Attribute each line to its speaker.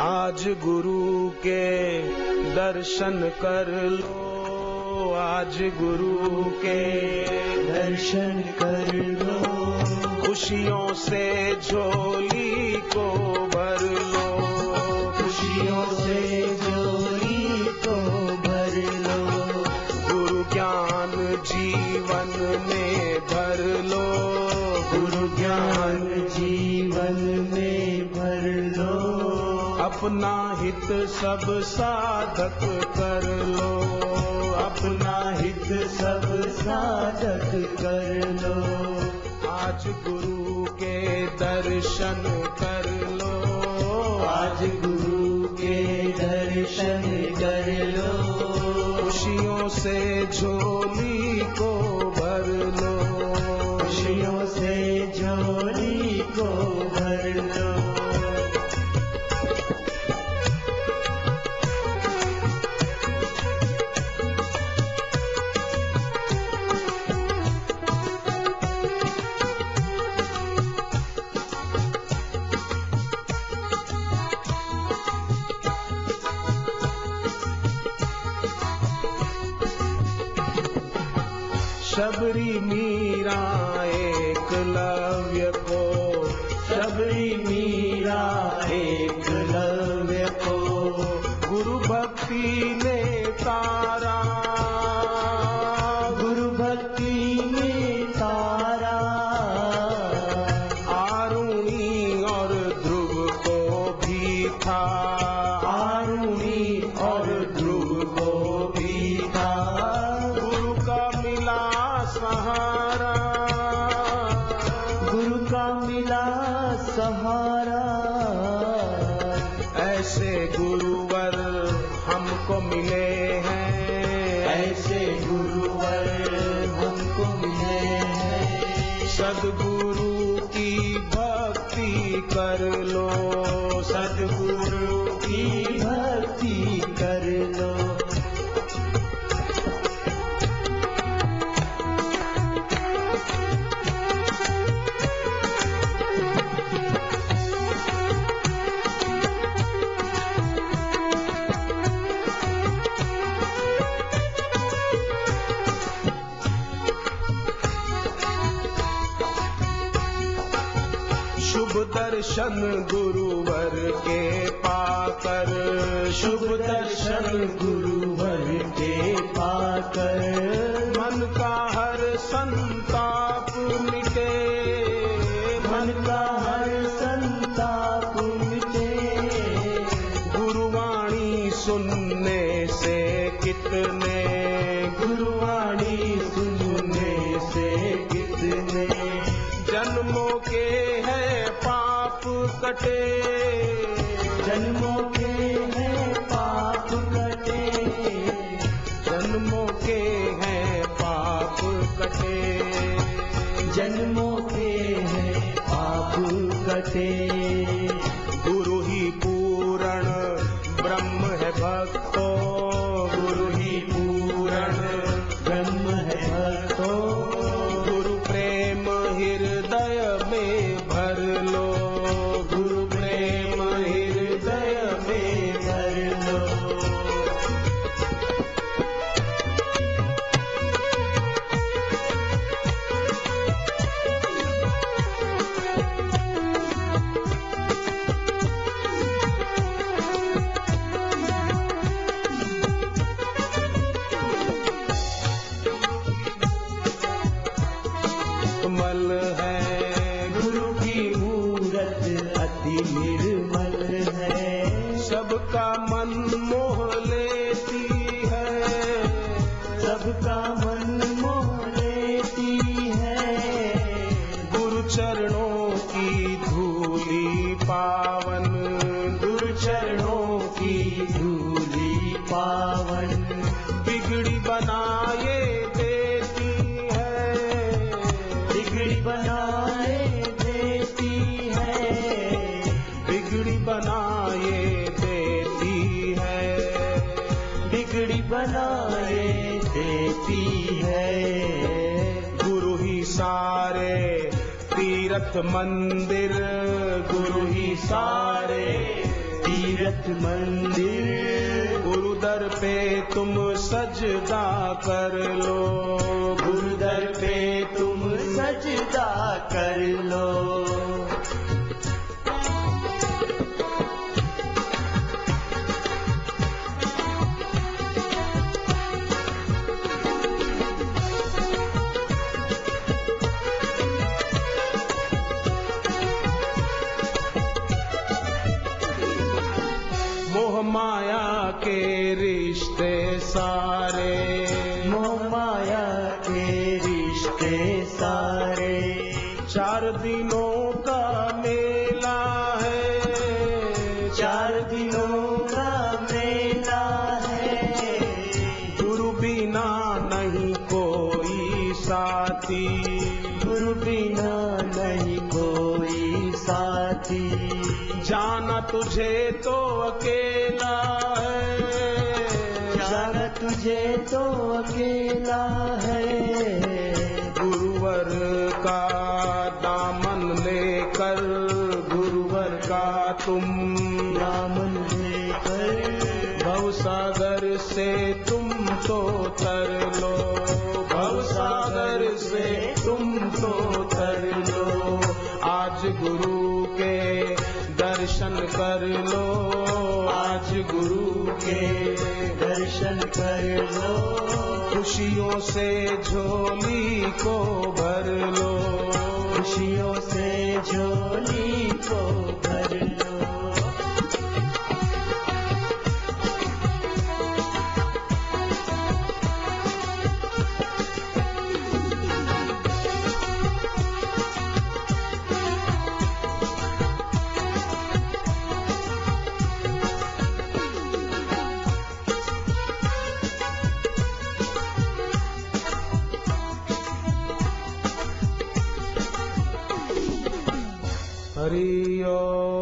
Speaker 1: आज गुरु के दर्शन कर लो। आज गुरु के
Speaker 2: दर्शन कर लो।
Speaker 1: खुशियों से झोली को भर लो।
Speaker 2: खुशियों से जोड़ी को भर लो।
Speaker 1: गुरु ज्ञान जीवन में भर लो।
Speaker 2: गुरु ज्ञान जीवन में
Speaker 1: अपना हित सब साधक कर लो।
Speaker 2: अपना हित सब साधक कर लो।
Speaker 1: आज गुरु के दर्शन कर शबरी मीरा एकलव्य को सदगुरु की भक्ति कर दर्शन गुरुवर के पाकर।
Speaker 2: शुभ दर्शन गुरुवर के पाकर।
Speaker 1: मन का हर संताप मिटे।
Speaker 2: मन का हर संताप मिटे।
Speaker 1: गुरुवाणी सुनने से कितने।
Speaker 2: गुरुवाणी सुनने से कितने।
Speaker 1: जन्मों के कटे,
Speaker 2: जन्मों के हैं पाप कटे,
Speaker 1: जन्मों के हैं पाप कटे,
Speaker 2: जन्मों के हैं पाप कटे।
Speaker 1: देती है। गुरु ही सारे तीर्थ मंदिर, गुरु ही सारे
Speaker 2: तीर्थ मंदिर।
Speaker 1: गुरुदर पे तुम सजदा कर लो।
Speaker 2: गुरुदर पे तुम सजदा कर लो।
Speaker 1: के रिश्ते सारे।
Speaker 2: मोह माया के रिश्ते सारे।
Speaker 1: चार दिनों का मेला है।
Speaker 2: चार दिनों का मेला है।
Speaker 1: गुरु बिना नहीं कोई साथी।
Speaker 2: गुरु बिना नहीं कोई साथी।
Speaker 1: जाना तुझे तो अकेला है।
Speaker 2: जाना तुझे तो अकेला है।
Speaker 1: गुरुवर का दामन लेकर गुरुवर का तुम
Speaker 2: दामन लेकर।
Speaker 1: भवसागर से तुम तो तर लो। भवसागर से तुम तो लो खुशियों से झोली को भर लो।
Speaker 2: खुशियों से झोली को
Speaker 1: हरि ओम